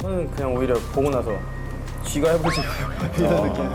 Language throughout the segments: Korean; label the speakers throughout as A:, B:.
A: 저는 그냥 오히려 보고 나서 쥐가 해보지 이런 느낌.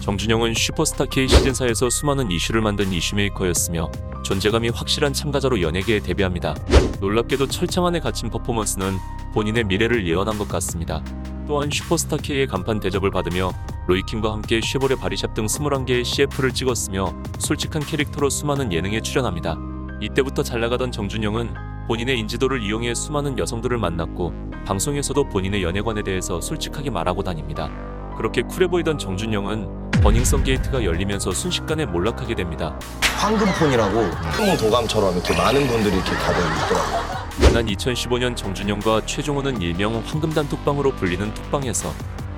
B: 정준영은 슈퍼스타 K 시즌4에서 수많은 이슈를 만든 이슈메이커였으며 존재감이 확실한 참가자로 연예계에 데뷔합니다. 놀랍게도 철창 안에 갇힌 퍼포먼스는 본인의 미래를 예언한 것 같습니다. 또한 슈퍼스타 K의 간판 대접을 받으며 로이킹과 함께 쉐보레 바리샵 등 21개의 CF를 찍었으며 솔직한 캐릭터로 수많은 예능에 출연합니다. 이때부터 잘 나가던 정준영은 본인의 인지도를 이용해 수많은 여성들을 만났고 방송에서도 본인의 연애관에 대해서 솔직하게 말하고 다닙니다. 그렇게 쿨해 보이던 정준영은 버닝썬 게이트가 열리면서 순식간에 몰락하게 됩니다.
C: 황금폰이라고 황금 도감처럼 이렇게 많은 분들이 이렇게 다들 있더라고요.
B: 지난 2015년 정준영과 최종호는 일명 황금단 톡방으로 불리는 톡방에서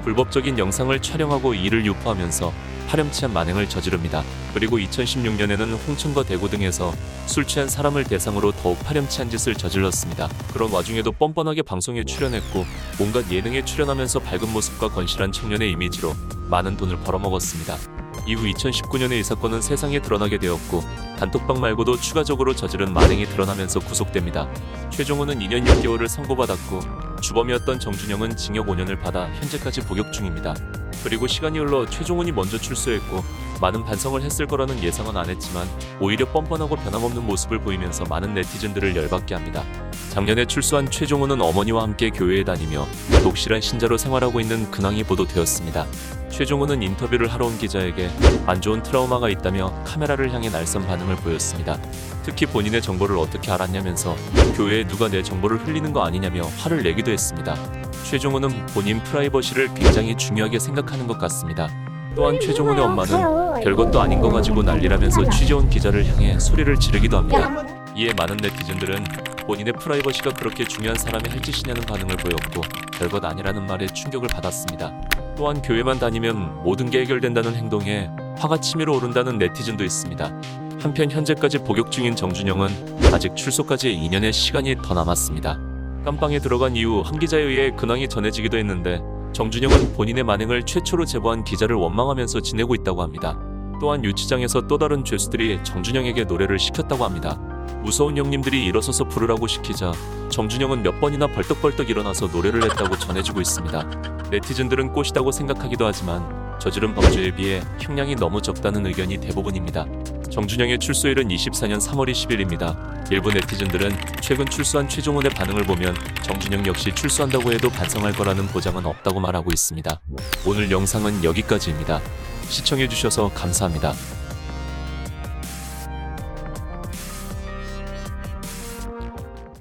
B: 불법적인 영상을 촬영하고 이를 유포하면서 파렴치한 만행을 저지릅니다. 그리고 2016년에는 홍천과 대구 등에서 술 취한 사람을 대상으로 더욱 파렴치한 짓을 저질렀습니다. 그런 와중에도 뻔뻔하게 방송에 출연했고 온갖 예능에 출연하면서 밝은 모습과 건실한 청년의 이미지로 많은 돈을 벌어먹었습니다. 이후 2019년에 이 사건은 세상에 드러나게 되었고 단톡방 말고도 추가적으로 저지른 만행이 드러나면서 구속됩니다. 최종호는 2년 6개월을 선고받았고 주범이었던 정준영은 징역 5년을 받아 현재까지 복역 중입니다. 그리고 시간이 흘러 최종훈이 먼저 출소했고 많은 반성을 했을 거라는 예상은 안 했지만 오히려 뻔뻔하고 변함없는 모습을 보이면서 많은 네티즌들을 열받게 합니다. 작년에 출소한 최종훈은 어머니와 함께 교회에 다니며 독실한 신자로 생활하고 있는 근황이 보도되었습니다. 최종훈은 인터뷰를 하러 온 기자에게 안 좋은 트라우마가 있다며 카메라를 향해 날선 반응을 보였습니다. 특히 본인의 정보를 어떻게 알았냐면서 교회에 누가 내 정보를 흘리는 거 아니냐며 화를 내기도 했습니다. 최종훈은 본인 프라이버시를 굉장히 중요하게 생각하는 것 같습니다. 또한 최종훈의 엄마는 별것도 아닌 거 가지고 난리라면서 취재 온 기자를 향해 소리를 지르기도 합니다. 이에 많은 네티즌들은 본인의 프라이버시가 그렇게 중요한 사람이 할 짓이냐는 반응을 보였고 별것 아니라는 말에 충격을 받았습니다. 또한 교회만 다니면 모든 게 해결된다는 행동에 화가 치밀어 오른다는 네티즌도 있습니다. 한편 현재까지 복역 중인 정준영은 아직 출소까지 2년의 시간이 더 남았습니다. 깜빵에 들어간 이후 한 기자에 의해 근황이 전해지기도 했는데 정준영은 본인의 만행을 최초로 제보한 기자를 원망하면서 지내고 있다고 합니다. 또한 유치장에서 또 다른 죄수들이 정준영에게 노래를 시켰다고 합니다. 무서운 형님들이 일어서서 부르라고 시키자 정준영은 몇 번이나 벌떡벌떡 일어나서 노래를 했다고 전해지고 있습니다. 네티즌들은 꽃이다고 생각하기도 하지만 저지른 범죄에 비해 형량이 너무 적다는 의견이 대부분입니다. 정준영의 출소일은 24년 3월 20일입니다. 일부 네티즌들은 최근 출소한 최종훈의 반응을 보면 정준영 역시 출소한다고 해도 반성할 거라는 보장은 없다고 말하고 있습니다. 오늘 영상은 여기까지입니다. 시청해주셔서 감사합니다.